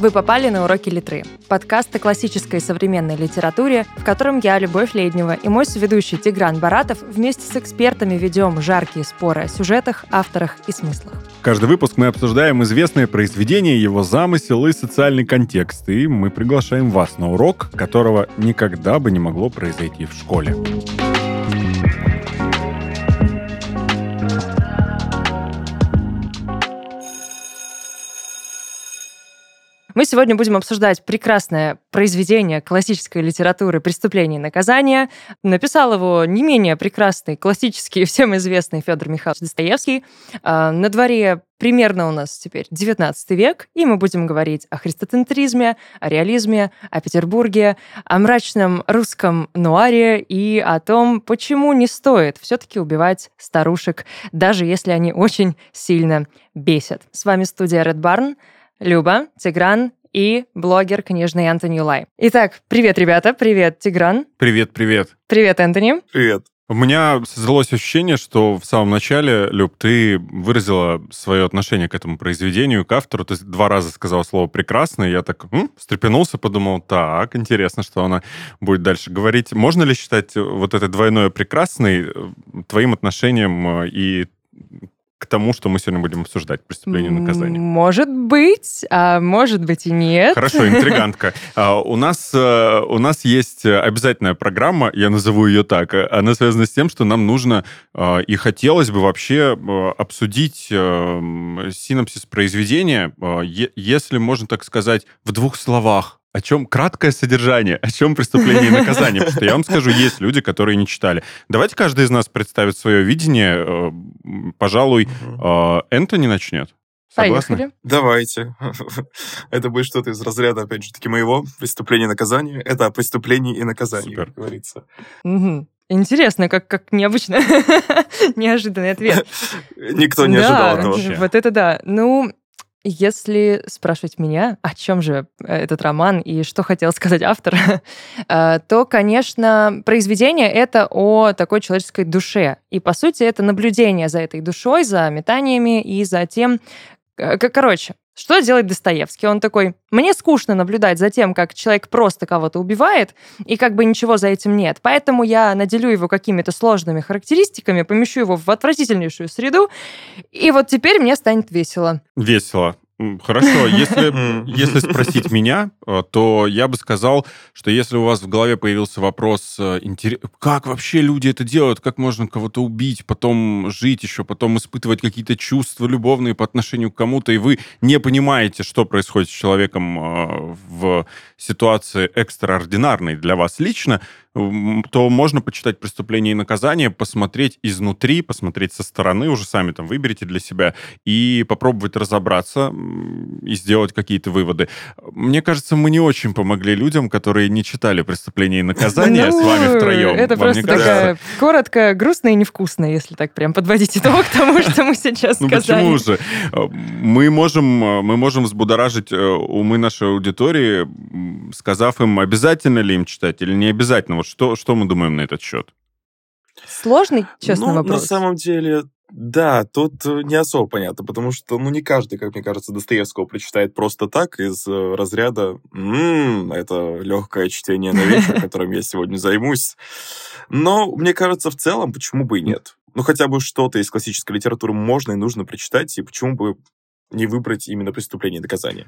Вы попали на уроки литры. Подкаст о классической и современной литературе, в котором я, Любовь Леднева, и мой соведущий Тигран Баратов вместе с экспертами ведем жаркие споры о сюжетах, авторах и смыслах. Каждый выпуск мы обсуждаем известное произведение, его замысел и социальный контекст, и мы приглашаем вас на урок, которого никогда бы не могло произойти в школе. Мы сегодня будем обсуждать прекрасное произведение классической литературы «Преступление и наказание». Написал его не менее прекрасный, классический, всем известный Федор Михайлович Достоевский. А, на дворе примерно у нас теперь 19 век, и мы будем говорить о христоцентризме, о реализме, о Петербурге, о мрачном русском нуаре и о том, почему не стоит все-таки убивать старушек, даже если они очень сильно бесят. С вами студия Red Barn. Люба, Тигран и блогер книжный Антони Лай. Итак, привет, ребята, привет, Тигран. Привет, привет. Привет, Антони. Привет. У меня создалось ощущение, что в самом начале, Люб, ты выразила свое отношение к этому произведению, к автору. Ты два раза сказала слово «прекрасно», и я так м, встрепенулся, подумал, так, интересно, что она будет дальше говорить. Можно ли считать вот это двойное «прекрасный» твоим отношением и к тому, что мы сегодня будем обсуждать, преступление и наказание. Может быть, а может быть и нет. Хорошо, интригантка. А, у нас, э, у нас есть обязательная программа, я назову ее так. Она связана с тем, что нам нужно э, и хотелось бы вообще э, обсудить синопсис произведения, если можно так сказать, в двух словах о чем краткое содержание, о чем преступление и наказание. Потому что я вам скажу, есть люди, которые не читали. Давайте каждый из нас представит свое видение. Э, пожалуй, угу. Энтони начнет. Согласны? Поехали. Давайте. Это будет что-то из разряда, опять же таки, моего преступления и наказания. Это о преступлении и наказании, Супер. как говорится. Угу. Интересно, как, как необычно. Неожиданный ответ. Никто не ожидал этого. Вот это да. Ну, если спрашивать меня, о чем же э, этот роман и что хотел сказать автор, э, то, конечно, произведение это о такой человеческой душе. И, по сути, это наблюдение за этой душой, за метаниями и за тем, Короче, что делает Достоевский? Он такой, мне скучно наблюдать за тем, как человек просто кого-то убивает, и как бы ничего за этим нет. Поэтому я наделю его какими-то сложными характеристиками, помещу его в отвратительнейшую среду, и вот теперь мне станет весело. Весело. Хорошо, если, если спросить меня, э, то я бы сказал, что если у вас в голове появился вопрос, э, как вообще люди это делают, как можно кого-то убить, потом жить еще, потом испытывать какие-то чувства любовные по отношению к кому-то, и вы не понимаете, что происходит с человеком э, в ситуации экстраординарной для вас лично, то можно почитать «Преступление и наказание», посмотреть изнутри, посмотреть со стороны, уже сами там выберите для себя, и попробовать разобраться и сделать какие-то выводы. Мне кажется, мы не очень помогли людям, которые не читали «Преступление и наказание» ну, с вами втроем. Это просто такая коротко, грустная и невкусная, если так прям подводить итог тому, что мы сейчас ну, сказали. Ну почему же? Мы можем, мы можем взбудоражить э, умы нашей аудитории, сказав им, обязательно ли им читать или не обязательно вот что, что мы думаем на этот счет? Сложный, честно, ну, вопрос. На самом деле, да, тут э, не особо понятно, потому что, ну, не каждый, как мне кажется, Достоевского прочитает просто так из э, разряда «Ммм, это легкое чтение на вечер, которым я сегодня займусь». Но, мне кажется, в целом, почему бы и нет? Ну, хотя бы что-то из классической литературы можно и нужно прочитать, и почему бы не выбрать именно преступление и наказание.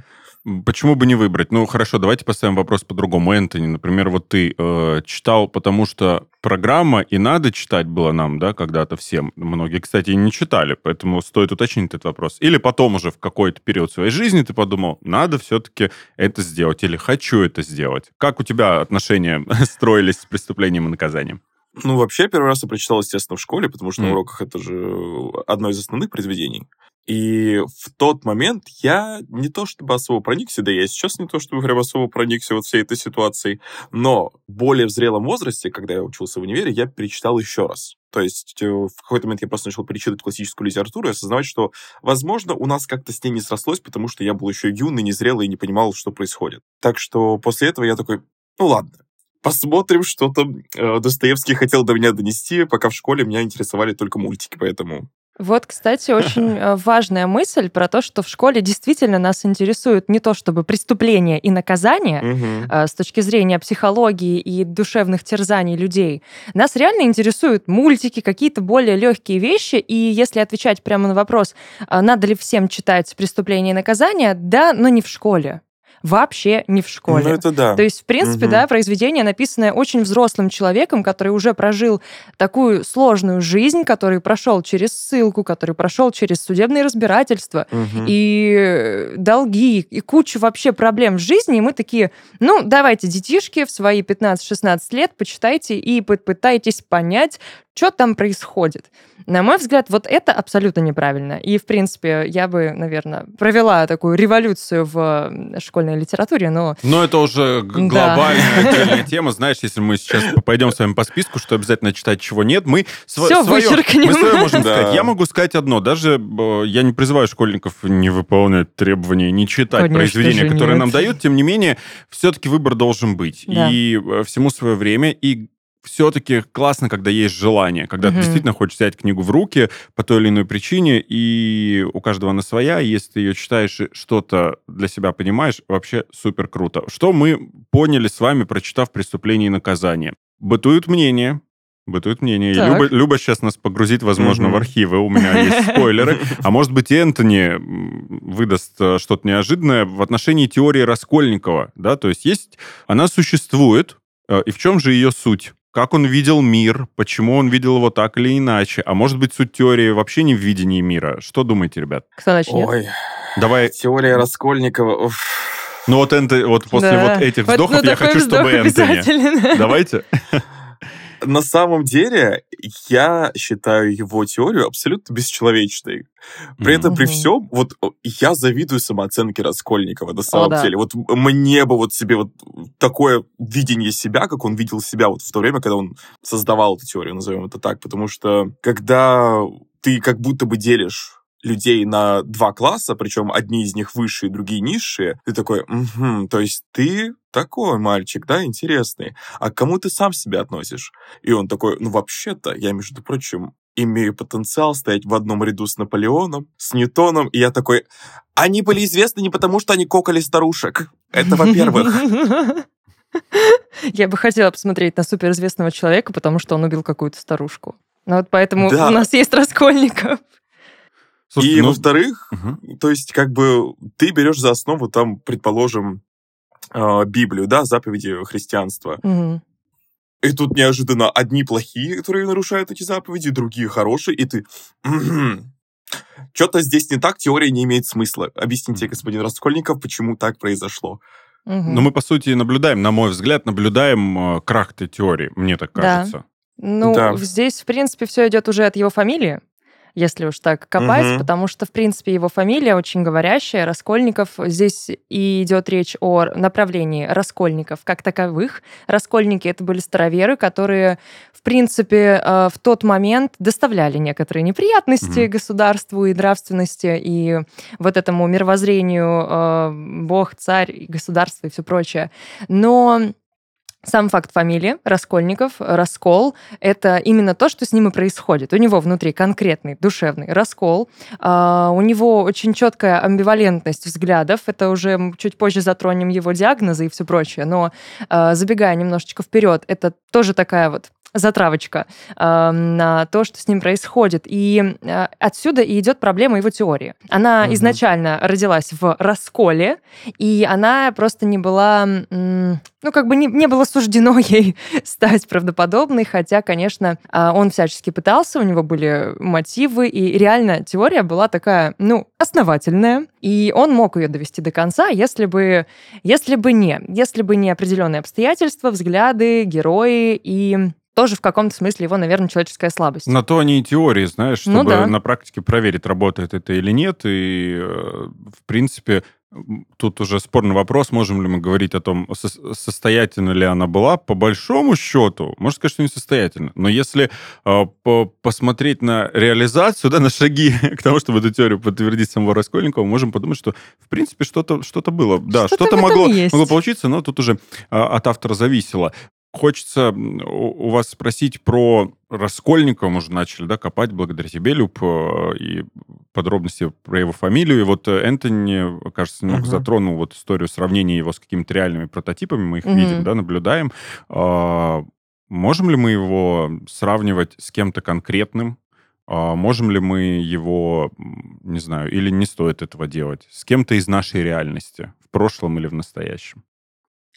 Почему бы не выбрать? Ну, хорошо, давайте поставим вопрос по-другому. Энтони, например, вот ты э, читал, потому что программа и надо читать было нам, да, когда-то всем. Многие, кстати, не читали, поэтому стоит уточнить этот вопрос. Или потом уже в какой-то период своей жизни ты подумал, надо все-таки это сделать, или хочу это сделать. Как у тебя отношения строились с преступлением и наказанием? Ну, вообще, первый раз я прочитал, естественно, в школе, потому что mm. на уроках это же одно из основных произведений. И в тот момент я не то чтобы особо проникся, да я сейчас не то чтобы прям особо проникся вот всей этой ситуацией, но более зрелом возрасте, когда я учился в универе, я перечитал еще раз. То есть э, в какой-то момент я просто начал перечитывать классическую литературу и осознавать, что, возможно, у нас как-то с ней не срослось, потому что я был еще юный, незрелый и не понимал, что происходит. Так что после этого я такой, ну ладно, посмотрим, что там э, Достоевский хотел до меня донести, пока в школе меня интересовали только мультики, поэтому Вот, кстати, очень э, важная мысль про то, что в школе действительно нас интересует не то чтобы преступление и наказание э, с точки зрения психологии и душевных терзаний людей. Нас реально интересуют мультики, какие-то более легкие вещи. И если отвечать прямо на вопрос, а надо ли всем читать преступление и наказание, да, но не в школе. Вообще не в школе. Ну, это да. То есть, в принципе, Мгм. да, произведение, написанное очень взрослым человеком, который уже прожил такую сложную жизнь, который прошел через ссылку, который прошел через судебные разбирательства Мгм. и э, долги, и кучу вообще проблем в жизни, и мы такие, ну, давайте, детишки, в свои 15-16 лет почитайте и попытайтесь понять, что там происходит. На мой взгляд, вот это абсолютно неправильно. И, в принципе, я бы, наверное, провела такую революцию в школьной литературе, но Но это уже Да. глобальная отдельная тема. Знаешь, если мы сейчас пойдем с вами по списку, что обязательно читать, чего нет, мы сво- Всё своё- вычеркнем. мы своё можем Да. сказать. Я могу сказать одно. Даже я не призываю школьников не выполнять требования, не читать Конечно произведения, которые нет. нам дают. Тем не менее, все-таки выбор должен быть. Да. И э, всему свое время. И все-таки классно, когда есть желание, когда ты Мгм. действительно хочешь взять книгу в руки по той или иной причине, и у каждого она своя, и если ты ее читаешь и что-то для себя понимаешь, вообще супер круто. Что мы поняли с вами, прочитав «Преступление и наказание»? Бытует мнение, Бытует мнение. Так. Люба, Люба сейчас нас погрузит, возможно, Мгм. в архивы. У меня есть спойлеры. А может быть, и Энтони выдаст э, что-то неожиданное в отношении теории Раскольникова. Да? То есть есть, она существует, э, и в чем же ее суть? Как он видел мир, почему он видел его так или иначе. А может быть, суть теории вообще не в видении мира. Что думаете, ребят? кто начнет? Ой, Давай, теория Раскольникова. уф. ну вот, Энто- вот после Да. вот этих Вот, вздохов ну, я хочу, чтобы вздох Энтони. обязательно. Давайте. На самом деле, я считаю его теорию абсолютно бесчеловечной. При этом, при всем, вот о, я завидую самооценке Раскольникова, на самом да. деле. Вот м- мне бы вот себе вот такое видение себя, как он видел себя вот в то время, когда он создавал эту теорию, назовем это так. Потому что когда ты как будто бы делишь людей на два класса, причем одни из них высшие, другие низшие, ты такой, «Мгм, то есть ты такой мальчик, да, интересный. А к кому ты сам себя относишь? И он такой, ну вообще-то, я, между прочим, имею потенциал стоять в одном ряду с Наполеоном, с Ньютоном, и я такой, они были известны не потому, что они кокали старушек. Это во-первых. Я бы хотела посмотреть на суперизвестного человека, потому что он убил какую-то старушку. Ну вот поэтому Да. у нас есть Раскольников. Слушайте, И ну- во-вторых, Мгм. то есть как бы ты берешь за основу там, предположим, э, Библию, да, заповеди христианства. Мгм. И тут неожиданно одни плохие, которые нарушают эти заповеди, другие хорошие, и ты... Что-то здесь не так, теория не имеет смысла. Объясните, господин Раскольников, почему так произошло. Мгм. Но мы, по сути, наблюдаем, на мой взгляд, наблюдаем э, крах этой теории, мне так Да. кажется. Ну, Да. здесь, в принципе, все идет уже от его фамилии, если уж так копать, Мгм. потому что, в принципе, его фамилия очень говорящая, Раскольников. Здесь и идет речь о направлении раскольников как таковых. Раскольники — это были староверы, которые, в принципе, э, в тот момент доставляли некоторые неприятности Мгм. государству и нравственности, и вот этому мировоззрению э, Бог, царь, государство и все прочее. Но сам факт фамилии Раскольников, раскол, это именно то, что с ним и происходит. У него внутри конкретный душевный раскол, а, у него очень четкая амбивалентность взглядов, это уже чуть позже затронем его диагнозы и все прочее, но а, забегая немножечко вперед, это тоже такая вот затравочка а, на то, что с ним происходит. И а, отсюда и идет проблема его теории. Она Мгм. изначально родилась в расколе, и она просто не была, ну, как бы не, не было суждено ей стать правдоподобной, хотя, конечно, а, он всячески пытался, у него были мотивы, и реально теория была такая, ну, основательная, и он мог ее довести до конца, если бы, если бы не, если бы не определенные обстоятельства, взгляды, герои и тоже в каком-то смысле его, наверное, человеческая слабость. На то они и теории, знаешь, Ну чтобы да. на практике проверить, работает это или нет. И, э, в принципе, тут уже спорный вопрос, можем ли мы говорить о том, со- состоятельна ли она была. По большому счету, можно сказать, что несостоятельна. Но если э, по- посмотреть на реализацию, да, на шаги к тому, чтобы эту теорию подтвердить самого Раскольникова, можем подумать, что, в принципе, что-то что было. Да, Что-то этом могло, могло получиться, но тут уже а, от автора зависело. Хочется у вас спросить про Раскольникова. Мы уже начали да, копать благодаря тебе, Люб, э, и подробности про его фамилию. И вот Энтони, кажется, немного uh-huh. затронул вот историю сравнения его с какими-то реальными прототипами. Мы их uh-huh. видим, да, наблюдаем. А, можем ли мы его сравнивать с кем-то конкретным? А можем ли мы его, не знаю, или не стоит этого делать, с кем-то из нашей реальности, в прошлом или в настоящем?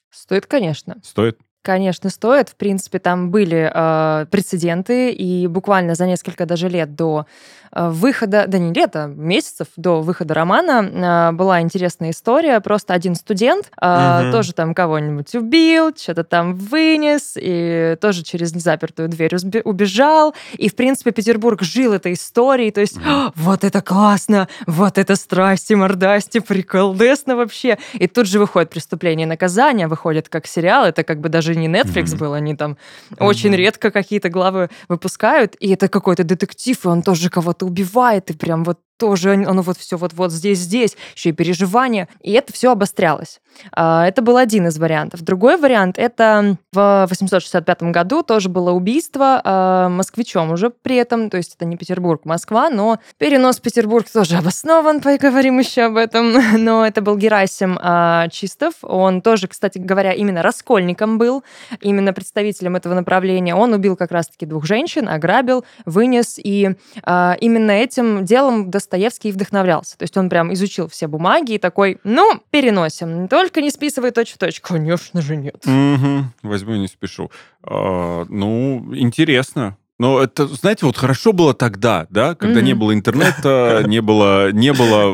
Стоит, конечно. Стоит? Конечно, стоит. В принципе, там были э, прецеденты, и буквально за несколько даже лет до э, выхода, да не лета, месяцев до выхода романа э, была интересная история. Просто один студент э, угу. тоже там кого-нибудь убил, что-то там вынес, и тоже через незапертую дверь убежал. И, в принципе, Петербург жил этой историей. То есть, угу. вот это классно, вот это страсти, мордасти, приколдесно вообще. И тут же выходит преступление и наказание, выходит как сериал. Это как бы даже не Netflix mm-hmm. был, они там mm-hmm. очень редко какие-то главы выпускают, и это какой-то детектив, и он тоже кого-то убивает, и прям вот тоже оно вот все вот вот здесь здесь еще и переживания. И это все обострялось. А, это был один из вариантов. Другой вариант это в 865 году тоже было убийство а, москвичом уже при этом. То есть это не Петербург Москва но перенос в Петербург тоже обоснован поговорим еще об этом. Но это был Герасим а, Чистов. Он тоже кстати говоря именно раскольником был именно представителем этого направления. Он убил как раз-таки двух женщин ограбил вынес. И именно этим делом Достоевский вдохновлялся. То есть он прям изучил все бумаги и такой, ну, переносим. Только не списывай точь-в-точь. Конечно же нет. Угу. Возьму и не спешу. А, ну, интересно. Но это, знаете, вот хорошо было тогда, да, когда mm-hmm. не было интернета, не было, не было,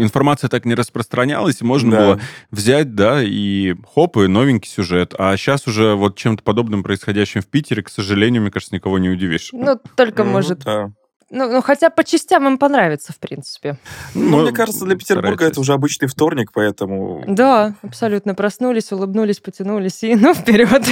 информация так не распространялась, и можно да. было взять, да, и хоп, и новенький сюжет. А сейчас уже вот чем-то подобным происходящим в Питере, к сожалению, мне кажется, никого не удивишь. Ну, только, mm-hmm. может, да. Ну, ну, хотя по частям им понравится, в принципе. Ну, ну мне кажется, для Петербурга старайтесь. это уже обычный вторник, поэтому... Да, абсолютно. Проснулись, улыбнулись, потянулись и, ну, вперед.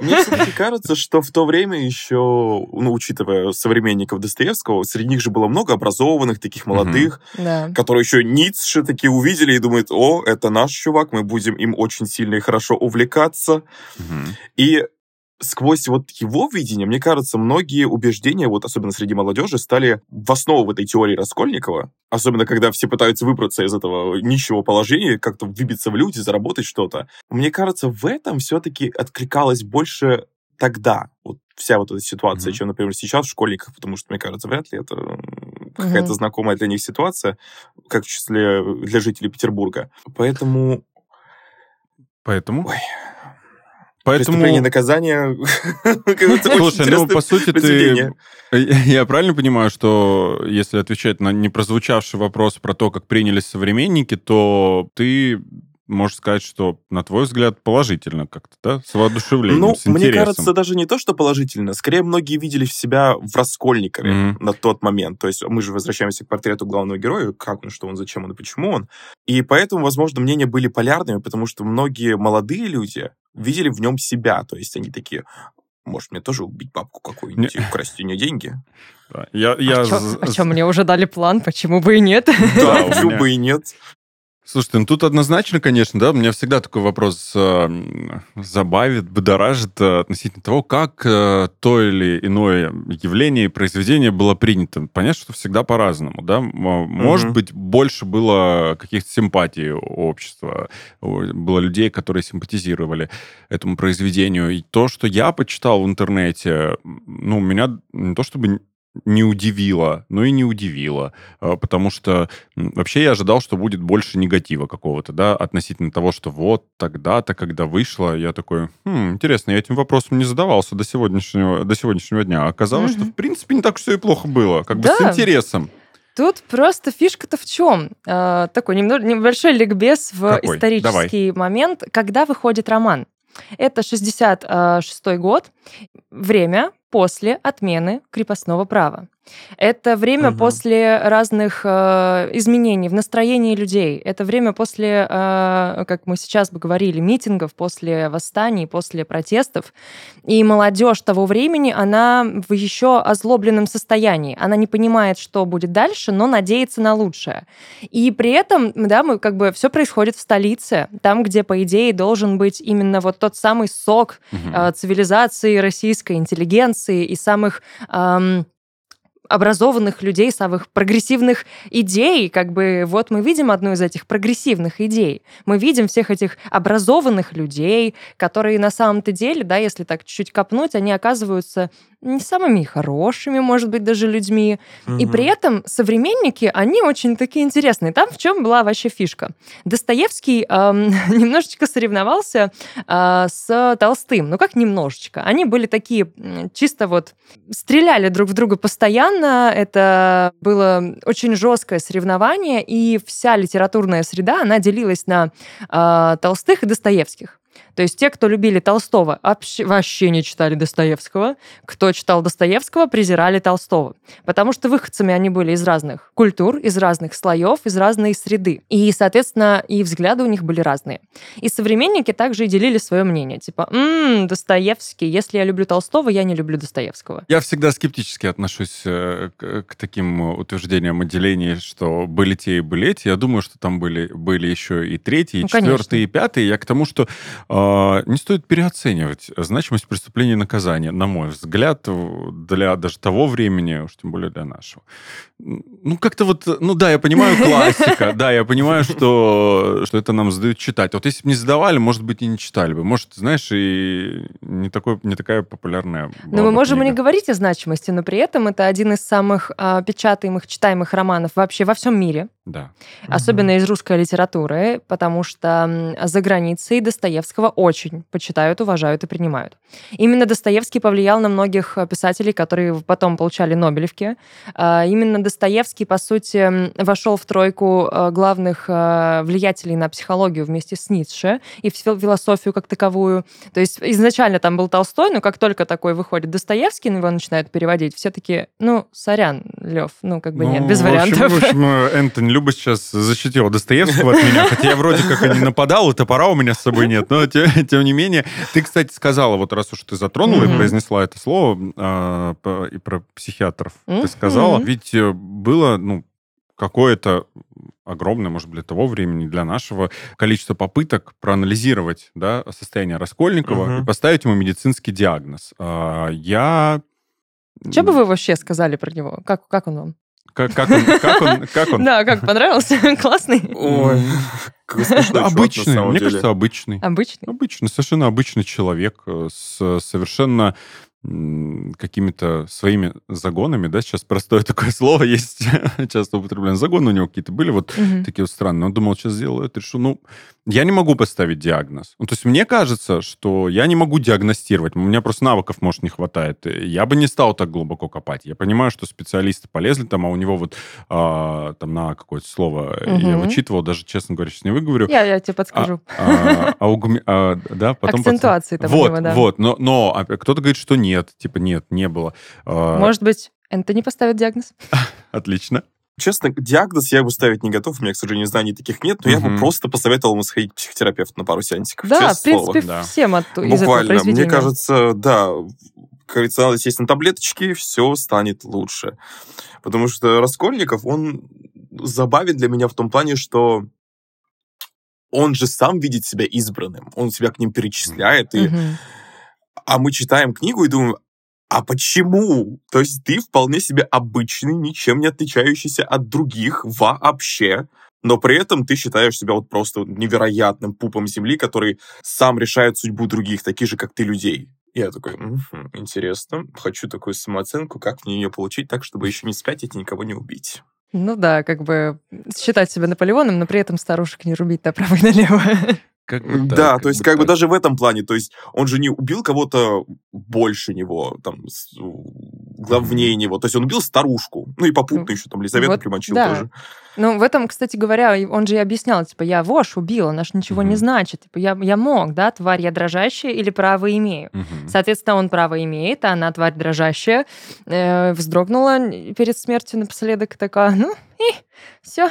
Мне все-таки кажется, что в то время еще, ну, учитывая современников Достоевского, среди них же было много образованных, таких молодых, да. которые еще Ницше такие увидели и думают, о, это наш чувак, мы будем им очень сильно и хорошо увлекаться. И сквозь вот его видение, мне кажется, многие убеждения, вот особенно среди молодежи, стали в основу в этой теории Раскольникова. Особенно, когда все пытаются выбраться из этого нищего положения, как-то выбиться в люди, заработать что-то. Мне кажется, в этом все-таки откликалось больше тогда. Вот вся вот эта ситуация, mm-hmm. чем, например, сейчас в школьниках, потому что, мне кажется, вряд ли это mm-hmm. какая-то знакомая для них ситуация, как в числе для жителей Петербурга. Поэтому... Поэтому? Ой. Поэтому... Преступление наказание. Слушай, ну, по сути, ты... Я правильно понимаю, что если отвечать на непрозвучавший вопрос про то, как принялись современники, то ты можешь сказать, что, на твой взгляд, положительно как-то, да? С воодушевлением, Ну, с мне кажется, даже не то, что положительно. Скорее, многие видели в себя в Раскольникове mm-hmm. на тот момент. То есть мы же возвращаемся к портрету главного героя, как он, что он, зачем он и почему он. И поэтому, возможно, мнения были полярными, потому что многие молодые люди видели в нем себя. То есть они такие, может, мне тоже убить бабку какую-нибудь и украсть у нее деньги? Я, я... А, чё, а чё, мне уже дали план, почему бы и нет? Да, почему бы и нет? Слушайте, ну тут однозначно, конечно, да, у меня всегда такой вопрос э, забавит, будоражит э, относительно того, как э, то или иное явление и произведение было принято. Понятно, что всегда по-разному, да. Может угу. быть, больше было каких-то симпатий у общества, было людей, которые симпатизировали этому произведению. И то, что я почитал в интернете, ну, меня не то чтобы не удивило, но и не удивило, а, потому что вообще я ожидал, что будет больше негатива какого-то, да, относительно того, что вот тогда-то, когда вышло, я такой, хм, интересно, я этим вопросом не задавался до сегодняшнего, до сегодняшнего дня. Оказалось, mm-hmm. что в принципе не так все и плохо было, как да. бы с интересом. Тут просто фишка-то в чем? Э, такой немного, небольшой ликбез в Какой? исторический Давай. момент, когда выходит роман. Это 66 год, время после отмены крепостного права. Это время угу. после разных э, изменений в настроении людей. Это время после, э, как мы сейчас бы говорили, митингов, после восстаний, после протестов. И молодежь того времени, она в еще озлобленном состоянии. Она не понимает, что будет дальше, но надеется на лучшее. И при этом, да, мы как бы все происходит в столице, там, где, по идее, должен быть именно вот тот самый сок угу. э, цивилизации российской интеллигенции и самых эм, образованных людей, самых прогрессивных идей. Как бы вот мы видим одну из этих прогрессивных идей. Мы видим всех этих образованных людей, которые на самом-то деле, да, если так чуть-чуть копнуть, они оказываются не самыми хорошими, может быть, даже людьми. Угу. И при этом современники, они очень такие интересные. Там в чем была вообще фишка? Достоевский эм, немножечко соревновался э, с Толстым. Ну как немножечко? Они были такие чисто вот стреляли друг в друга постоянно. Это было очень жесткое соревнование, и вся литературная среда, она делилась на э, Толстых и Достоевских. То есть те, кто любили Толстого, вообще не читали Достоевского. Кто читал Достоевского, презирали Толстого. Потому что выходцами они были из разных культур, из разных слоев, из разной среды. И, соответственно, и взгляды у них были разные. И современники также и делили свое мнение. Типа, м-м, Достоевский, если я люблю Толстого, я не люблю Достоевского. Я всегда скептически отношусь э, к, к таким утверждениям о делении, что были те и были эти. Я думаю, что там были, были еще и третий, и ну, четвертый, и пятый. Я к тому, что э, не стоит переоценивать значимость преступления и наказания, на мой взгляд, для даже того времени, уж тем более для нашего. Ну, как-то вот, ну да, я понимаю классика, да, я понимаю, что, что это нам задают читать. Вот если бы не задавали, может быть, и не читали бы. Может, знаешь, и не, такой, не такая популярная Но мы можем книга. и не говорить о значимости, но при этом это один из самых а, печатаемых, читаемых романов вообще во всем мире. Да. Особенно угу. из русской литературы, потому что за границей Достоевского очень почитают, уважают и принимают. Именно Достоевский повлиял на многих писателей, которые потом получали Нобелевки. А, именно Достоевский, по сути, вошел в тройку а, главных а, влиятелей на психологию вместе с Ницше и в философию как таковую. То есть изначально там был Толстой, но как только такой выходит Достоевский, его начинают переводить, все таки ну, сорян, Лев, ну, как бы ну, нет, без в общем, вариантов. В общем, Энтони Люба сейчас защитила Достоевского от меня, хотя я вроде как и не нападал, и топора у меня с собой нет, но тем, тем не менее. Ты, кстати, сказала, вот раз уж ты затронула mm-hmm. и произнесла это слово э, и про психиатров, mm-hmm. ты сказала, ведь э, было, ну, какое-то огромное, может быть, для того времени, для нашего количества попыток проанализировать да, состояние Раскольникова угу. и поставить ему медицинский диагноз. А, я... Что бы вы вообще сказали про него? Как, как он вам? Как, как он? Как он? Как он? Да, как понравился? Классный. Ой, обычный, мне кажется, обычный. Обычный? Обычный, совершенно обычный человек э, с совершенно какими-то своими загонами, да, сейчас простое такое слово есть, часто употребляем, загоны у него какие-то были вот угу. такие вот странные. Он думал, сейчас сделаю это, решу. Ну, я не могу поставить диагноз. Ну, то есть мне кажется, что я не могу диагностировать, у меня просто навыков, может, не хватает. Я бы не стал так глубоко копать. Я понимаю, что специалисты полезли там, а у него вот а, там на какое-то слово угу. я вычитывал, даже, честно говоря, сейчас не выговорю. Я, я тебе подскажу. А, а, а, а, да, потом... Акцентуации там Вот, него, да. вот, но, но а кто-то говорит, что нет нет, типа нет, не было. А, Может быть, Энтони поставит диагноз? Отлично. Честно, диагноз я бы ставить не готов, у меня, к сожалению, знаний таких нет, но угу. я бы просто посоветовал ему сходить к психотерапевту на пару сеансиков. Да, в принципе, слово. всем от, Буквально. из этого Мне кажется, да, как говорится, надо сесть на таблеточки, все станет лучше. Потому что Раскольников, он забавен для меня в том плане, что он же сам видит себя избранным, он себя к ним перечисляет, и а мы читаем книгу и думаем, а почему? То есть ты вполне себе обычный, ничем не отличающийся от других вообще, но при этом ты считаешь себя вот просто невероятным пупом земли, который сам решает судьбу других, таких же, как ты, людей. Я такой, угу, интересно, хочу такую самооценку, как мне ее получить так, чтобы еще не спятить и никого не убить. Ну да, как бы считать себя Наполеоном, но при этом старушек не рубить направо и налево. Как бы так, да, как то есть как так. бы даже в этом плане, то есть он же не убил кого-то больше него, там, главнее него. То есть он убил старушку. Ну и попутно еще там Лизавету вот, примочил да. тоже. Ну, в этом, кстати говоря, он же и объяснял, типа, я вошь убил, она же ничего mm-hmm. не значит. Типа, я, я мог, да, тварь я дрожащая или право имею. Mm-hmm. Соответственно, он право имеет, а она тварь дрожащая. Э, вздрогнула перед смертью напоследок такая, ну, и все,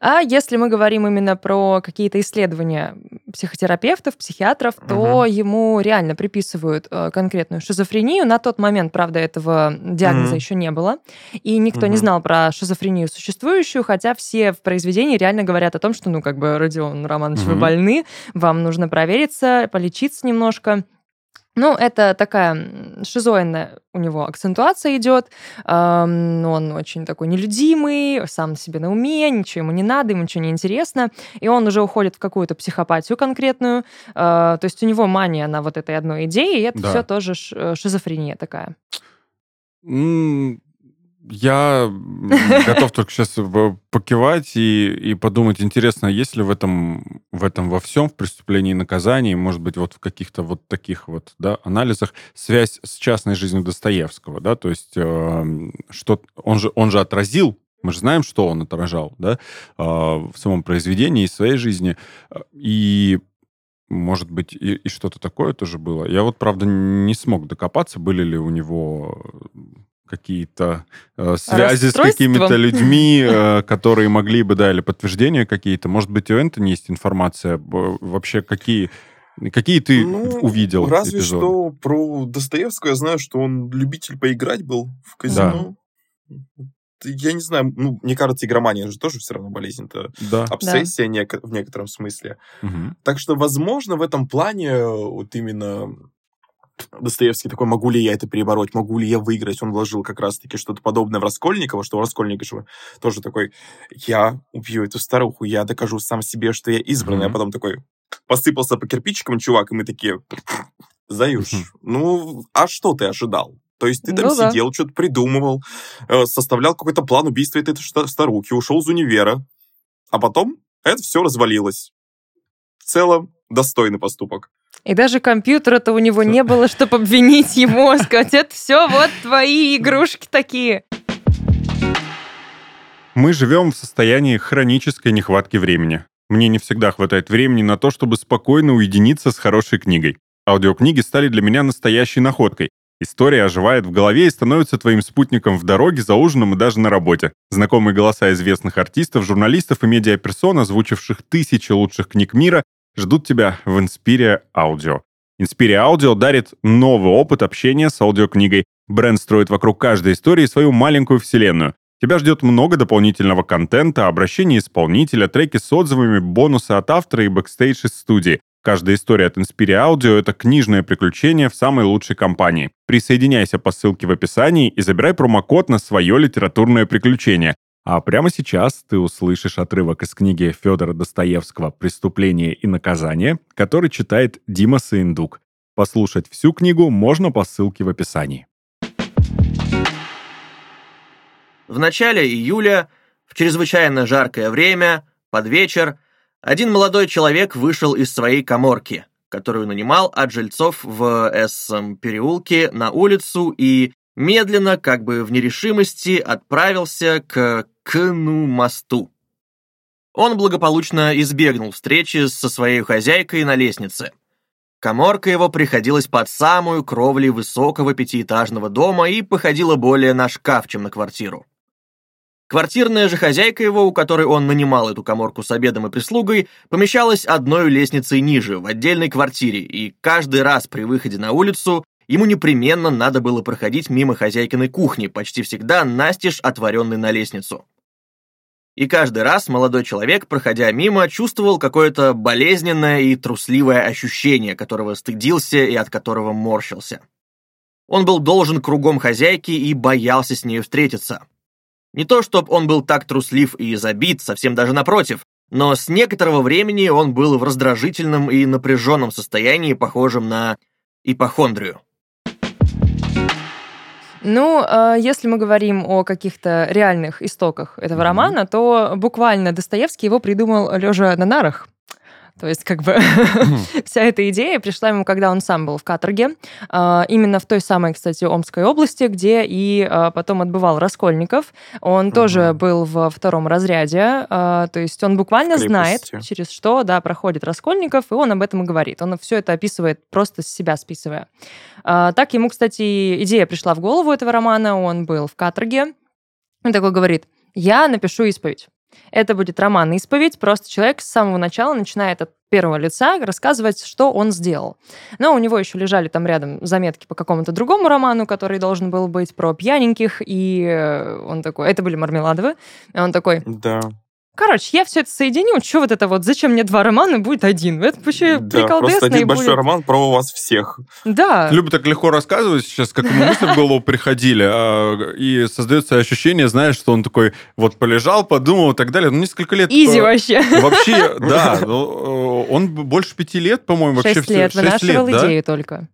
а если мы говорим именно про какие-то исследования психотерапевтов, психиатров, то угу. ему реально приписывают э, конкретную шизофрению. На тот момент, правда, этого диагноза угу. еще не было. И никто угу. не знал про шизофрению существующую, хотя все в произведении реально говорят о том, что, ну, как бы, Родион Романович, угу. вы больны, вам нужно провериться, полечиться немножко. Ну, это такая шизоидная у него акцентуация идет. Он очень такой нелюдимый, сам себе на уме, ничего ему не надо, ему ничего не интересно. И он уже уходит в какую-то психопатию конкретную. А, то есть у него мания на вот этой одной идее, и это да. все тоже э, шизофрения такая. Я готов только сейчас покивать и, и подумать, интересно, есть ли в этом, в этом во всем, в преступлении и наказании, может быть, вот в каких-то вот таких вот да, анализах, связь с частной жизнью Достоевского, да, то есть э, что он же, он же отразил мы же знаем, что он отражал, да, э, в самом произведении и своей жизни. И может быть, и, и что-то такое тоже было. Я вот, правда, не смог докопаться, были ли у него какие-то э, связи с какими-то людьми, э, которые могли бы, да, или подтверждения какие-то. Может быть, у Энтони есть информация вообще, какие Какие ты ну, увидел? Разве эпизоды? что про Достоевского я знаю, что он любитель поиграть был в казино. Да. Я не знаю, ну, мне кажется, игромания же тоже все равно болезнь. Это да. обсессия да. Нек- в некотором смысле. Угу. Так что, возможно, в этом плане вот именно Достоевский такой, могу ли я это перебороть, могу ли я выиграть? Он вложил как раз-таки что-то подобное в Раскольникова, что у Раскольникова тоже такой, я убью эту старуху, я докажу сам себе, что я избранный, mm-hmm. а потом такой посыпался по кирпичикам чувак, и мы такие, Заюш, mm-hmm. ну, а что ты ожидал? То есть ты там ну, сидел, да. что-то придумывал, э, составлял какой-то план убийства этой старухи, ушел из универа, а потом это все развалилось. В целом, достойный поступок. И даже компьютера-то у него не было, чтобы обвинить его, сказать, это все вот твои игрушки такие. Мы живем в состоянии хронической нехватки времени. Мне не всегда хватает времени на то, чтобы спокойно уединиться с хорошей книгой. Аудиокниги стали для меня настоящей находкой. История оживает в голове и становится твоим спутником в дороге, за ужином и даже на работе. Знакомые голоса известных артистов, журналистов и медиаперсон, озвучивших тысячи лучших книг мира, ждут тебя в Inspiria Audio. Inspiria Audio дарит новый опыт общения с аудиокнигой. Бренд строит вокруг каждой истории свою маленькую вселенную. Тебя ждет много дополнительного контента, обращения исполнителя, треки с отзывами, бонусы от автора и бэкстейдж из студии. Каждая история от Inspiria Audio — это книжное приключение в самой лучшей компании. Присоединяйся по ссылке в описании и забирай промокод на свое литературное приключение. А прямо сейчас ты услышишь отрывок из книги Федора Достоевского «Преступление и наказание», который читает Дима Саиндук. Послушать всю книгу можно по ссылке в описании. В начале июля, в чрезвычайно жаркое время, под вечер, один молодой человек вышел из своей коморки, которую нанимал от жильцов в Эссом переулке на улицу и медленно, как бы в нерешимости, отправился к Кну мосту. Он благополучно избегнул встречи со своей хозяйкой на лестнице. Коморка его приходилась под самую кровлей высокого пятиэтажного дома и походила более на шкаф, чем на квартиру. Квартирная же хозяйка его, у которой он нанимал эту коморку с обедом и прислугой, помещалась одной лестницей ниже, в отдельной квартире, и каждый раз при выходе на улицу ему непременно надо было проходить мимо хозяйкиной кухни, почти всегда настежь отворенной на лестницу. И каждый раз молодой человек, проходя мимо, чувствовал какое-то болезненное и трусливое ощущение, которого стыдился и от которого морщился. Он был должен кругом хозяйки и боялся с нею встретиться. Не то, чтобы он был так труслив и забит, совсем даже напротив, но с некоторого времени он был в раздражительном и напряженном состоянии, похожем на ипохондрию. Ну, а, если мы говорим о каких-то реальных истоках этого mm-hmm. романа, то буквально Достоевский его придумал лежа на нарах. То есть, как бы, вся эта идея пришла ему, когда он сам был в каторге, а, именно в той самой, кстати, Омской области, где и а, потом отбывал Раскольников. Он тоже был во втором разряде, а, то есть он буквально знает, через что, да, проходит Раскольников, и он об этом и говорит. Он все это описывает просто с себя списывая. Так ему, кстати, идея пришла в голову этого романа, он был в каторге, он такой говорит, я напишу исповедь. Это будет роман «Исповедь». Просто человек с самого начала начинает от первого лица рассказывать, что он сделал. Но у него еще лежали там рядом заметки по какому-то другому роману, который должен был быть про пьяненьких, и э, он такой... Это были Мармеладовы. И он такой... Да. Короче, я все это соединю. Что вот это вот? Зачем мне два романа? Будет один. Это вообще да, приколдесно. Просто один большой будет... роман про вас всех. Да. Люба так легко рассказывать сейчас, как ему мысли в голову приходили. А, и создается ощущение, знаешь, что он такой вот полежал, подумал и так далее. Ну, несколько лет... Изи вообще. Вообще, да. Ну, э, он больше пяти лет, по-моему, вообще. Шесть лет. Вынашивал идею только.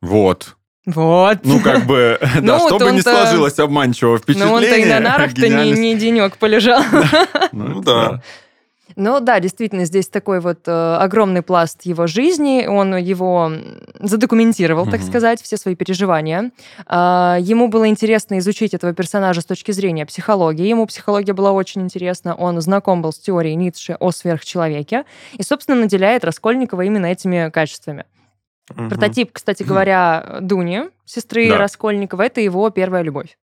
Вот. Вот. Ну, как бы, да, ну, чтобы не сложилось обманчивого впечатления. Ну, он-то и на нарах-то не, не денек полежал. Ну, да. Ну да, действительно, здесь такой вот э, огромный пласт его жизни, он его задокументировал, так сказать, все свои переживания. Э, ему было интересно изучить этого персонажа с точки зрения психологии. Ему психология была очень интересна, он знаком был с теорией Ницше о сверхчеловеке и, собственно, наделяет Раскольникова именно этими качествами. Угу. Прототип, кстати говоря, Дуни, сестры да. Раскольникова, это его первая любовь.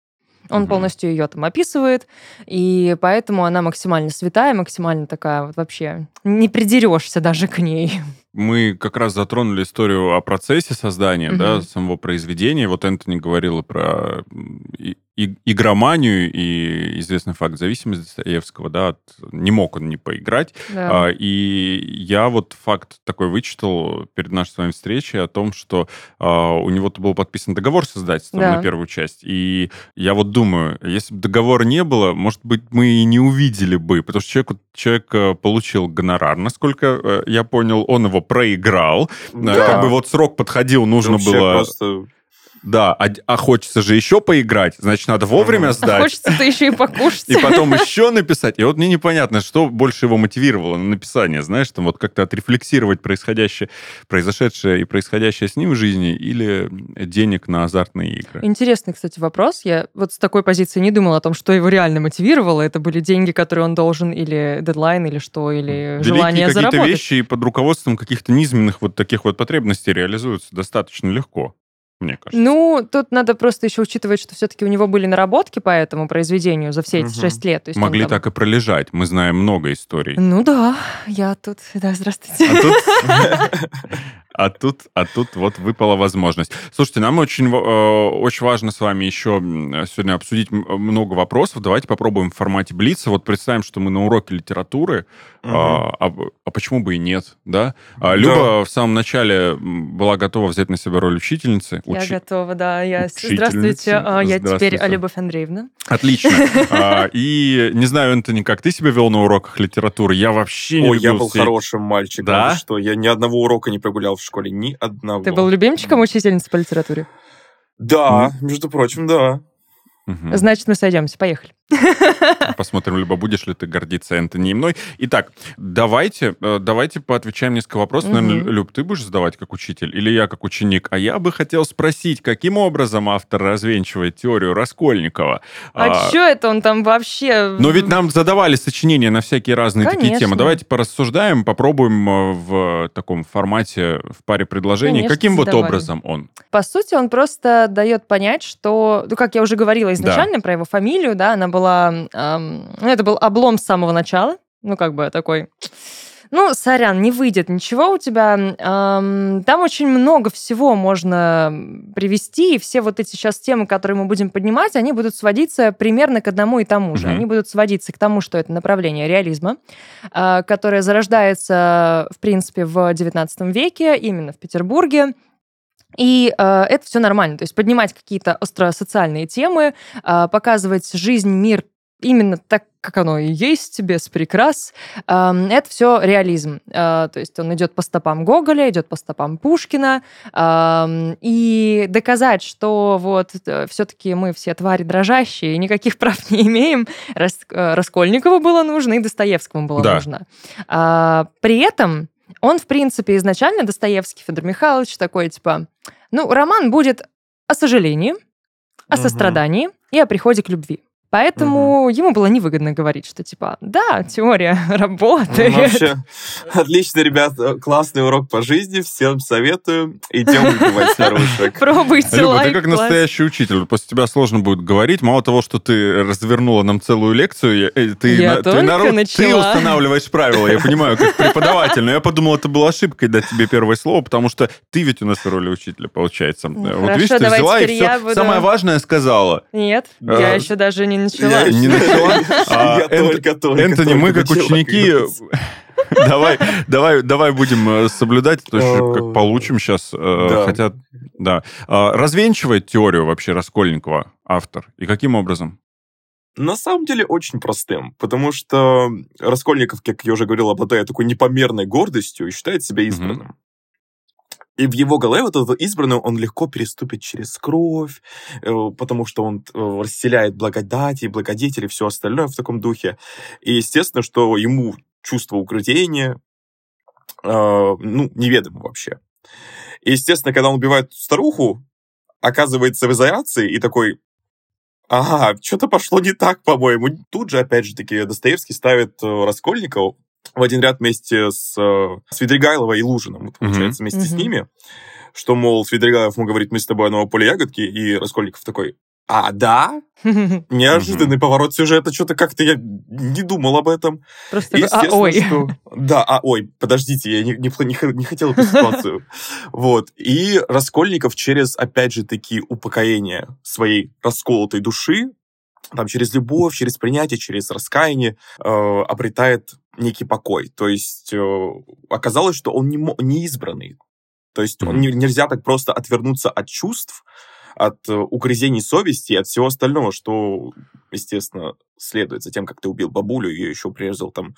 Он угу. полностью ее там описывает, и поэтому она максимально святая, максимально такая вот вообще не придерешься даже к ней. Мы как раз затронули историю о процессе создания, угу. да, самого произведения. Вот Энтони говорила про и, игроманию и известный факт зависимости Достоевского, да, от, не мог он не поиграть. Да. А, и я вот факт такой вычитал перед нашей с вами встречей о том, что а, у него-то был подписан договор с издательством да. на первую часть. И я вот думаю, если бы договора не было, может быть, мы и не увидели бы, потому что человек, человек э, получил гонорар, насколько э, я понял, он его проиграл. Да. Как бы вот срок подходил, нужно было... Просто да, а, а хочется же еще поиграть, значит, надо вовремя сдать. А хочется-то еще и покушать. И потом еще написать. И вот мне непонятно, что больше его мотивировало на написание, знаешь, там вот как-то отрефлексировать происходящее, произошедшее и происходящее с ним в жизни или денег на азартные игры. Интересный, кстати, вопрос. Я вот с такой позиции не думала о том, что его реально мотивировало. Это были деньги, которые он должен, или дедлайн, или что, или Великие желание какие-то заработать. вещи под руководством каких-то низменных вот таких вот потребностей реализуются достаточно легко мне кажется. Ну, тут надо просто еще учитывать, что все-таки у него были наработки по этому произведению за все эти угу. шесть лет. То есть Могли там... так и пролежать. Мы знаем много историй. Ну да, я тут... Да, здравствуйте. А тут, а тут вот выпала возможность. Слушайте, нам очень, э, очень важно с вами еще сегодня обсудить много вопросов. Давайте попробуем в формате Блица. Вот представим, что мы на уроке литературы, угу. а, а, а почему бы и нет, да? А, Люба да. в самом начале была готова взять на себя роль учительницы. Я готова, да. Я... Здравствуйте, а, я теперь Любовь Андреевна. Отлично. А, и не знаю, Антони, как ты себя вел на уроках литературы? Я вообще не Ой, я был хорошим мальчиком. Да? Что я ни одного урока не прогулял в школе ни одного. Ты был любимчиком учительницы по литературе? Да, между прочим, да. Значит, мы сойдемся. Поехали. Посмотрим, либо будешь ли ты гордиться Энтони и мной. Итак, давайте, э, давайте поотвечаем несколько вопросов. Угу. Наверное, Люб, ты будешь задавать как учитель или я как ученик? А я бы хотел спросить, каким образом автор развенчивает теорию Раскольникова? А, а что это он там вообще... Но ведь нам задавали сочинения на всякие разные Конечно. такие темы. Давайте порассуждаем, попробуем э, в таком формате, в паре предложений. Конечно, каким задавали. вот образом он? По сути, он просто дает понять, что, ну, как я уже говорила изначально да. про его фамилию, да, она была... Эм, это был облом с самого начала, ну, как бы такой ну, сорян, не выйдет ничего у тебя. Эм, там очень много всего можно привести, и все вот эти сейчас темы, которые мы будем поднимать, они будут сводиться примерно к одному и тому же. Mm-hmm. Они будут сводиться к тому, что это направление реализма, э, которое зарождается, в принципе, в XIX веке, именно в Петербурге, и э, это все нормально. То есть поднимать какие-то остросоциальные темы, э, показывать жизнь, мир именно так, как оно и есть, без прикрас. Э, это все реализм. Э, то есть он идет по стопам Гоголя, идет по стопам Пушкина. Э, и доказать, что вот э, все-таки мы все твари дрожащие, никаких прав не имеем, Рас, э, Раскольникову было нужно и Достоевскому было да. нужно. Э, при этом Он, в принципе, изначально Достоевский Федор Михайлович такой, типа, ну, роман будет о сожалении, о сострадании и о приходе к любви. Поэтому угу. ему было невыгодно говорить, что типа, да, теория работает. Ну, вообще, отлично, ребят, классный урок по жизни, всем советую. Идем убивать старушек. Пробуйте Люба, лайк, ты как настоящий учитель, после тебя сложно будет говорить. Мало того, что ты развернула нам целую лекцию, э, ты, я на, ты, народ, ты устанавливаешь правила, я понимаю, как преподаватель, но я подумал, это была ошибкой дать тебе первое слово, потому что ты ведь у нас в роли учителя, получается. Ну, вот хорошо, видишь, ты взяла и все буду... самое важное сказала. Нет, а, я еще даже не начала. Не начала. Я только-только. Энтони, мы как ученики... Давай, давай, давай будем э, соблюдать, то есть как получим сейчас. Э, хотя, да. А, развенчивает теорию вообще Раскольникова автор. И каким образом? На самом деле очень простым, потому что Раскольников, как я уже говорил, обладает такой непомерной гордостью и считает себя избранным. И в его голове вот этот избранный, он легко переступит через кровь, э, потому что он э, расселяет благодати, благодетели, все остальное в таком духе. И естественно, что ему чувство укрытения, э, ну, неведомо вообще. И, естественно, когда он убивает старуху, оказывается в изоляции и такой, ага, что-то пошло не так, по-моему. Тут же, опять же таки, Достоевский ставит Раскольникова в один ряд вместе с э, Свидригайлова и Лужиным, получается, mm-hmm. вместе mm-hmm. с ними, что, мол, Свидригайлов ему говорит, мы с тобой одного поля ягодки, и Раскольников такой, а, да? Неожиданный поворот сюжета, что-то как-то я не думал об этом. Просто а ой. Что... Да, а ой, подождите, я не, не, не, не хотел эту ситуацию. Вот. И Раскольников через, опять же, такие упокоения своей расколотой души, там через любовь, через принятие, через раскаяние э, обретает некий покой. То есть э, оказалось, что он не, не избранный. То есть mm-hmm. он, не, нельзя так просто отвернуться от чувств, от э, угрызений совести и от всего остального, что, естественно, следует за тем, как ты убил бабулю и еще прирезал там,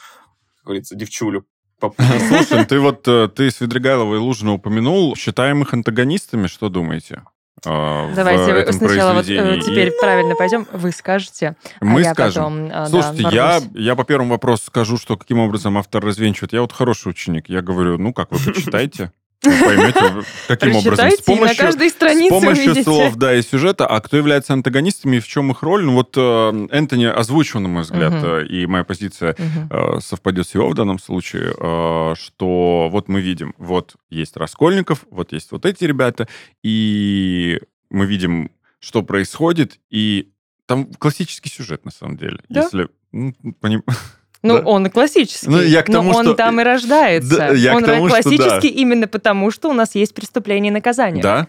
как говорится, девчулю. Слушай, ты вот э, ты Свидригайлова и Лужина упомянул. Считаем их антагонистами, что думаете? А, Давайте вы сначала вот э, теперь и... правильно пойдем, вы скажете, а Мы а скажем. я потом Слушайте, да, я, я по первому вопросу скажу, что каким образом автор развенчивает. Я вот хороший ученик, я говорю, ну как, вы почитайте, вы поймете, каким образом. С помощью, на каждой странице с помощью увидите. слов, да, и сюжета. А кто является антагонистами и в чем их роль? Ну вот э, Энтони озвучил, на мой взгляд, угу. и моя позиция угу. совпадет с его в данном случае, э, что вот мы видим, вот есть Раскольников, вот есть вот эти ребята, и мы видим, что происходит, и там классический сюжет, на самом деле. Да? Если... Ну, поним... Ну, да? он классический, ну, я к тому, но он что... там и рождается. Да, я он к тому, классический что да. именно потому, что у нас есть преступление и наказание. Да.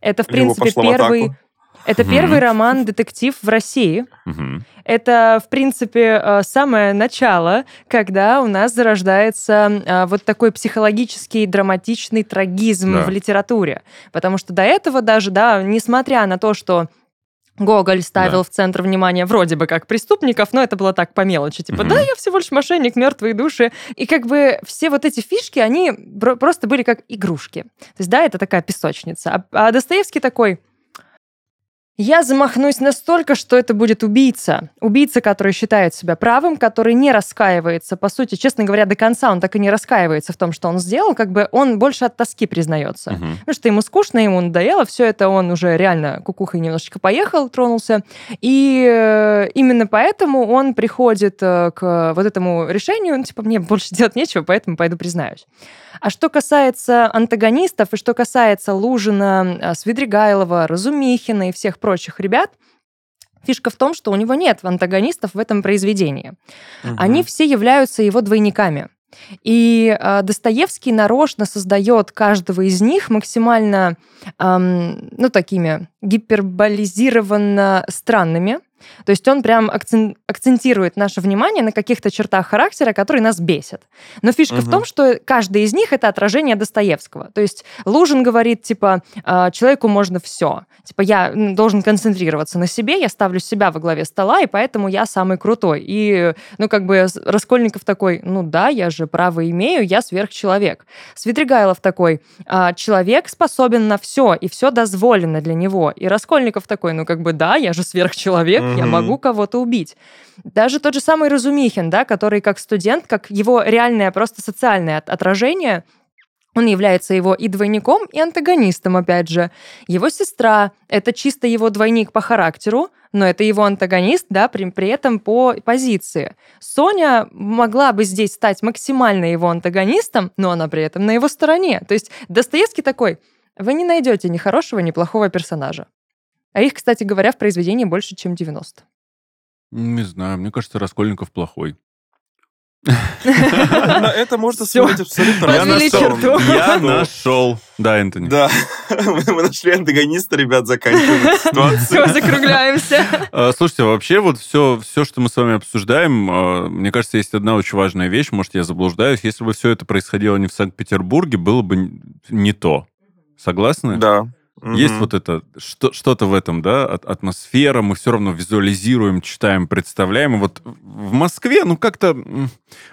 Это, в принципе, первый... Это mm-hmm. первый роман-детектив в России. Mm-hmm. Это, в принципе, э, самое начало, когда у нас зарождается э, вот такой психологический драматичный трагизм да. в литературе. Потому что до этого даже, да, несмотря на то, что Гоголь ставил да. в центр внимания вроде бы как преступников, но это было так по мелочи. Типа, угу. да, я всего лишь мошенник, мертвые души. И как бы все вот эти фишки, они просто были как игрушки. То есть, да, это такая песочница. А, а Достоевский такой, я замахнусь настолько, что это будет убийца. Убийца, который считает себя правым, который не раскаивается. По сути, честно говоря, до конца он так и не раскаивается в том, что он сделал. Как бы он больше от тоски признается. Угу. Потому что ему скучно, ему надоело. Все это он уже реально кукухой немножечко поехал, тронулся. И э, именно поэтому он приходит э, к вот этому решению. Ну, типа, мне больше делать нечего, поэтому пойду признаюсь. А что касается антагонистов и что касается Лужина, э, Свидригайлова, Разумихина и всех прочих ребят, Фишка в том, что у него нет антагонистов в этом произведении. Угу. Они все являются его двойниками. И э, Достоевский нарочно создает каждого из них максимально, эм, ну, такими гиперболизированно странными, то есть он прям акцентирует наше внимание на каких-то чертах характера, которые нас бесят. Но фишка угу. в том, что каждый из них это отражение Достоевского. То есть Лужин говорит, типа, «А, человеку можно все. Типа, я должен концентрироваться на себе, я ставлю себя во главе стола, и поэтому я самый крутой. И, ну, как бы Раскольников такой, ну да, я же право имею, я сверхчеловек. Свидригайлов такой, «А, человек способен на все, и все дозволено для него. И Раскольников такой, ну, как бы, да, я же сверхчеловек, человек, я могу кого-то убить. Даже тот же самый Разумихин, да, который как студент, как его реальное просто социальное отражение, он является его и двойником, и антагонистом, опять же. Его сестра — это чисто его двойник по характеру, но это его антагонист, да, при, при этом по позиции. Соня могла бы здесь стать максимально его антагонистом, но она при этом на его стороне. То есть Достоевский такой, вы не найдете ни хорошего, ни плохого персонажа. А их, кстати говоря, в произведении больше, чем 90. Не знаю, мне кажется, Раскольников плохой. Это можно сказать абсолютно Я нашел. Я нашел. Да, Энтони. Да, мы нашли антагониста, ребят, заканчиваем ситуацию. Все, закругляемся. А, слушайте, вообще вот все, все, что мы с вами обсуждаем, а, мне кажется, есть одна очень важная вещь, может, я заблуждаюсь. Если бы все это происходило не в Санкт-Петербурге, было бы не то. Согласны? Да. Есть вот это, что, что-то в этом, да, атмосфера, мы все равно визуализируем, читаем, представляем. И вот в Москве, ну как-то...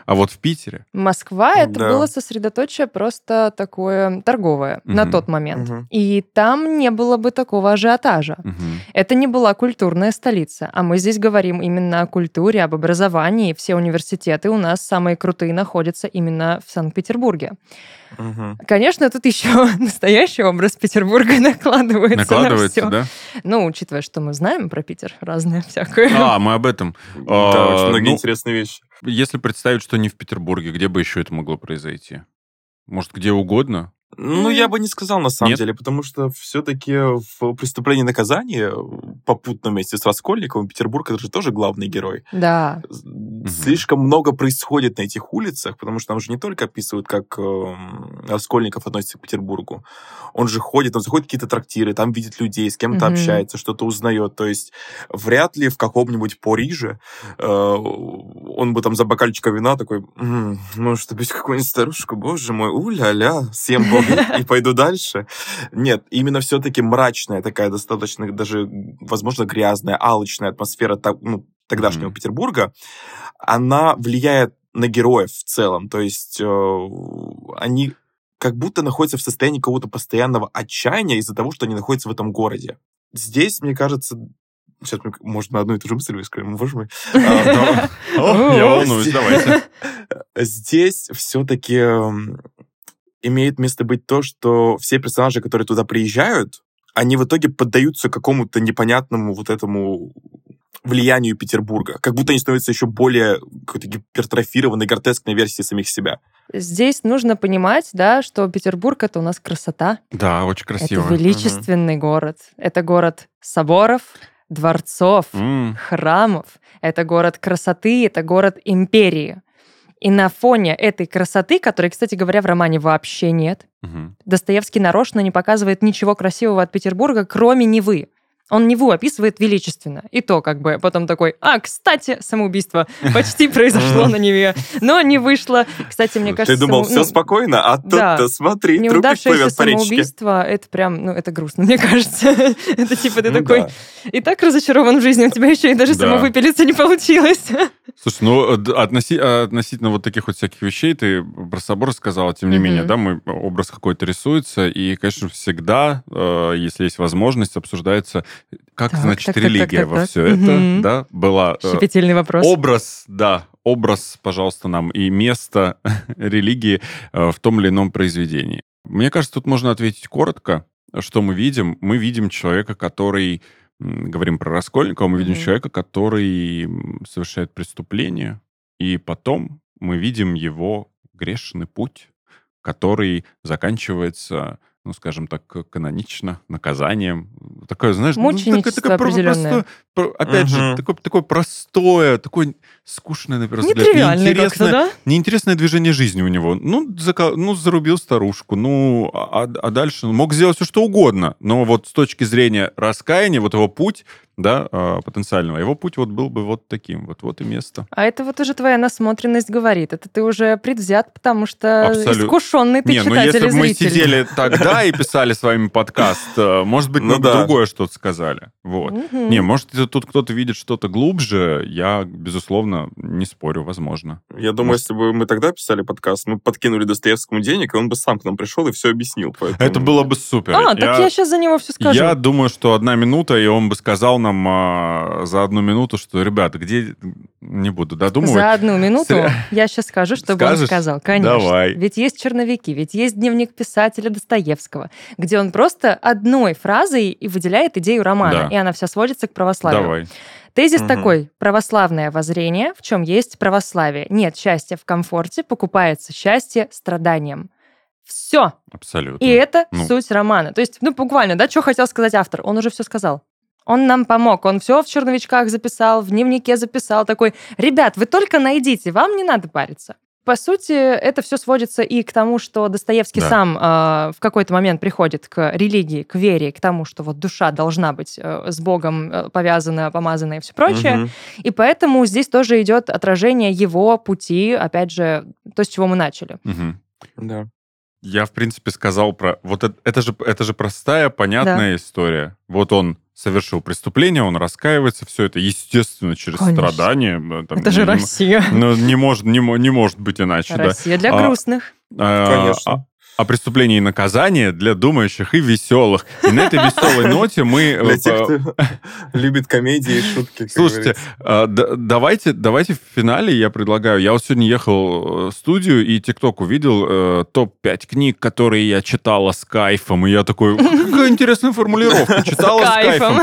А вот в Питере? Москва, это да. было сосредоточие просто такое торговое угу. на тот момент. Угу. И там не было бы такого ажиотажа. Угу. Это не была культурная столица. А мы здесь говорим именно о культуре, об образовании. Все университеты у нас самые крутые находятся именно в Санкт-Петербурге. Угу. Конечно, тут еще настоящий образ Петербурга накладывается, накладывается на все. да? Ну, учитывая, что мы знаем про Питер разное всякое. А, мы об этом. Да, а, очень многие ну, интересные вещи. Если представить, что не в Петербурге, где бы еще это могло произойти? Может, где угодно? Ну, я бы не сказал на самом Нет? деле, потому что все-таки в преступлении и наказании попутно вместе с Раскольниковым Петербург это же тоже главный герой. Да. Слишком угу. много происходит на этих улицах, потому что там же не только описывают, как э, Раскольников относится к Петербургу. Он же ходит, он заходит в какие-то трактиры, там видит людей, с кем-то угу. общается, что-то узнает. То есть вряд ли в каком-нибудь Париже э, он бы там за бокальчиком вина такой, м-м, может, быть, какую-нибудь старушку, боже мой, уля-ля, съем и пойду дальше. Нет, именно все-таки мрачная такая достаточно даже, возможно, грязная, алочная атмосфера ну, тогдашнего mm-hmm. Петербурга, она влияет на героев в целом. То есть э, они как будто находятся в состоянии какого-то постоянного отчаяния из-за того, что они находятся в этом городе. Здесь, мне кажется, Сейчас мы, может, на одну и ту же мысль выскажем, боже мой. А, я волнуюсь, давайте. Здесь все-таки имеет место быть то, что все персонажи, которые туда приезжают, они в итоге поддаются какому-то непонятному вот этому влиянию Петербурга. Как будто они становятся еще более какой-то гипертрофированной, гротескной версией самих себя. Здесь нужно понимать, да, что Петербург — это у нас красота. Да, очень красиво. Это величественный угу. город. Это город соборов, дворцов, mm. храмов. Это город красоты, это город империи. И на фоне этой красоты, которой, кстати говоря, в романе вообще нет, угу. Достоевский нарочно не показывает ничего красивого от Петербурга, кроме Невы. Он Неву описывает величественно. И то как бы потом такой, а, кстати, самоубийство почти произошло на Неве, но не вышло. Кстати, мне кажется... Ты думал, все ну, спокойно, а тут-то смотри, Неудавшееся самоубийство, это прям, ну, это грустно, мне кажется. Это типа ты ну такой, и так разочарован в жизни, у тебя еще и даже самовыпилиться не получилось. Слушай, ну, относительно вот таких вот всяких вещей, ты про собор сказала, тем не менее, да, мы образ какой-то рисуется, и, конечно, всегда, э, если есть возможность, обсуждается как, так, значит, так, религия так, так, во так. все угу. это, да, была... Э, Щепетильный вопрос. Образ, да, образ, пожалуйста, нам и место религии э, в том или ином произведении. Мне кажется, тут можно ответить коротко. Что мы видим? Мы видим человека, который... Говорим про Раскольникова, мы видим mm человека, который совершает преступление, и потом мы видим его грешный путь, который заканчивается ну, скажем так, канонично, наказанием. Такое, знаешь, ну, такое, такое простое, опять угу. же, такое, такое простое, такое скучное, на первый взгляд, неинтересное, да? неинтересное движение жизни у него. Ну, зака, ну зарубил старушку, ну, а, а дальше ну, мог сделать все, что угодно. Но вот с точки зрения раскаяния, вот его путь, да, а, потенциального. Его путь вот был бы вот таким, вот, вот и место. А это вот уже твоя насмотренность говорит. Это ты уже предвзят, потому что Абсолют... искушенный ты Не, ну если бы мы сидели тогда и писали с вами подкаст, э, может быть, ну, мы да. другое что-то сказали. Вот. Не, может, тут кто-то видит что-то глубже, я, безусловно, не спорю, возможно. Я думаю, Может... если бы мы тогда писали подкаст, мы подкинули Достоевскому денег, и он бы сам к нам пришел и все объяснил. Поэтому... Это было бы супер. А, я... так я сейчас за него все скажу. Я думаю, что одна минута, и он бы сказал нам а, за одну минуту, что, ребята, где... Не буду додумывать. За одну минуту я сейчас скажу, что бы он сказал. Конечно. Давай. Ведь есть черновики, ведь есть дневник писателя Достоевского, где он просто одной фразой и выделяет идею романа, да. и она вся сводится к православию. Давай. Тезис угу. такой. Православное воззрение, в чем есть православие. Нет счастья в комфорте, покупается счастье страданием. Все. Абсолютно. И это ну. суть романа. То есть, ну, буквально, да, что хотел сказать автор? Он уже все сказал. Он нам помог, он все в черновичках записал, в дневнике записал, такой, ребят, вы только найдите, вам не надо париться. По сути, это все сводится и к тому, что Достоевский да. сам э, в какой-то момент приходит к религии, к вере, к тому, что вот душа должна быть э, с Богом э, повязана, помазана и все прочее. Угу. И поэтому здесь тоже идет отражение его пути, опять же, то, с чего мы начали. Угу. Да. Я, в принципе, сказал про... Вот это, это, же, это же простая, понятная да. история. Вот он совершил преступление, он раскаивается, все это, естественно, через Конечно. страдания. Там, это же не, Россия. Ну, не может, не, не может быть иначе. Россия да. для а, грустных. А, Конечно. А, о преступлении и наказании для думающих и веселых. И на этой веселой ноте мы... Для тех, кто любит комедии и шутки. Слушайте, давайте, давайте в финале я предлагаю... Я вот сегодня ехал в студию и ТикТок увидел э, топ-5 книг, которые я читала с кайфом. И я такой, какая интересная формулировка. Читала с кайфом.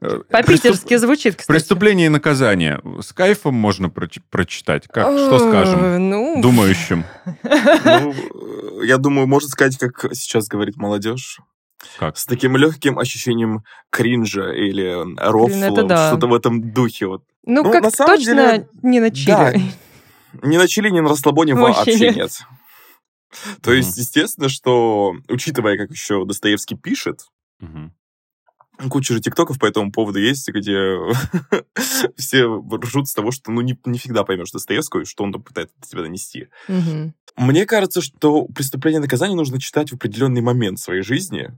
Э, По-питерски звучит, кстати. Преступление и наказание. С кайфом можно прочитать. Как? Что скажем? Ну... Думающим. Ну, я думаю, можно сказать, как сейчас говорит молодежь. Как? С таким легким ощущением кринжа или рофла, да. что-то в этом духе. Вот. Ну, ну как на самом точно деле, не на чили. Да, не на чили, не на расслабоне вообще, вообще нет. То есть, естественно, что, учитывая, как еще Достоевский пишет, Куча же тиктоков по этому поводу есть, где все ржут с того, что ну не, не всегда поймешь Достоевского, что он пытается тебя донести. Угу. Мне кажется, что преступление и наказание нужно читать в определенный момент своей жизни,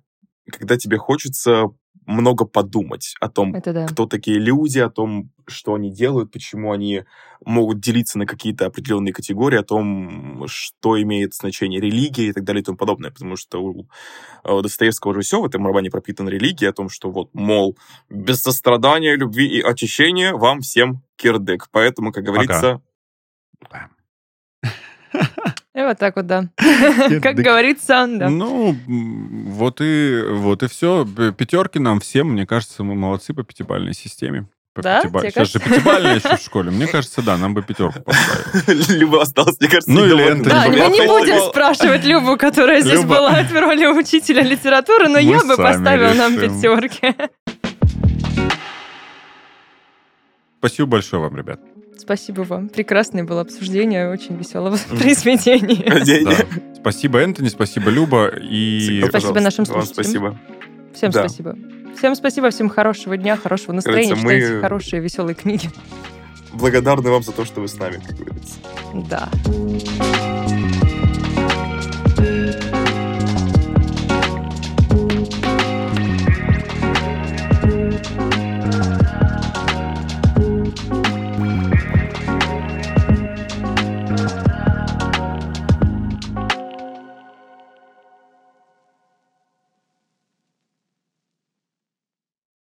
когда тебе хочется много подумать о том, да. кто такие люди, о том, что они делают, почему они могут делиться на какие-то определенные категории, о том, что имеет значение религия и так далее и тому подобное. Потому что у Достоевского же все в этом романе пропитана религия, о том, что вот, мол, без сострадания, любви и очищения вам всем кирдык. Поэтому, как говорится... Ага. И вот так вот, да. Как говорится, да. Ну, вот и, вот и все. Пятерки нам всем, мне кажется, мы молодцы по пятибалльной системе. По да? Пятибаль... Сейчас же пятибалльная еще в школе. Мне кажется, да, нам бы пятерку поставили. Люба осталась, мне кажется, Ну или Энтони. Да, мы не будем спрашивать Любу, которая здесь была в роли учителя литературы, но я бы поставила нам пятерки. Спасибо большое вам, ребят. Спасибо вам. Прекрасное было обсуждение очень веселого произведения. Спасибо, Энтони, спасибо, Люба. И... Спасибо нашим слушателям. спасибо. Всем спасибо. Всем спасибо, всем хорошего дня, хорошего настроения, читайте хорошие, веселые книги. Благодарны вам за то, что вы с нами, как говорится. Да.